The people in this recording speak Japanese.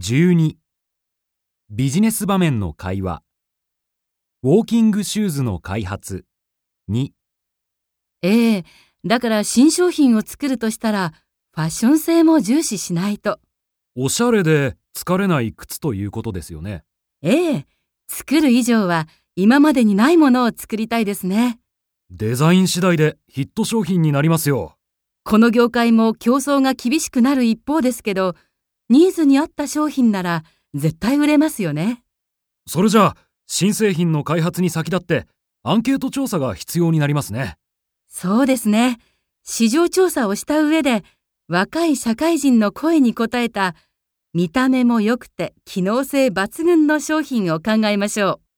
12ビジネス場面の会話。ウォーキングシューズの開発。2ええだから新商品を作るとしたら、ファッション性も重視しないと。おしゃれで疲れない靴ということですよね。ええ作る以上は今までにないものを作りたいですね。デザイン次第でヒット商品になりますよ。この業界も競争が厳しくなる一方ですけど、ニーズに合った商品なら絶対売れますよね。それじゃあ新製品の開発に先立ってアンケート調査が必要になりますねそうですね。市場調査をした上で、若い社会人の声に応えた、見た目も良くて機能性抜群の商品を考えましょう。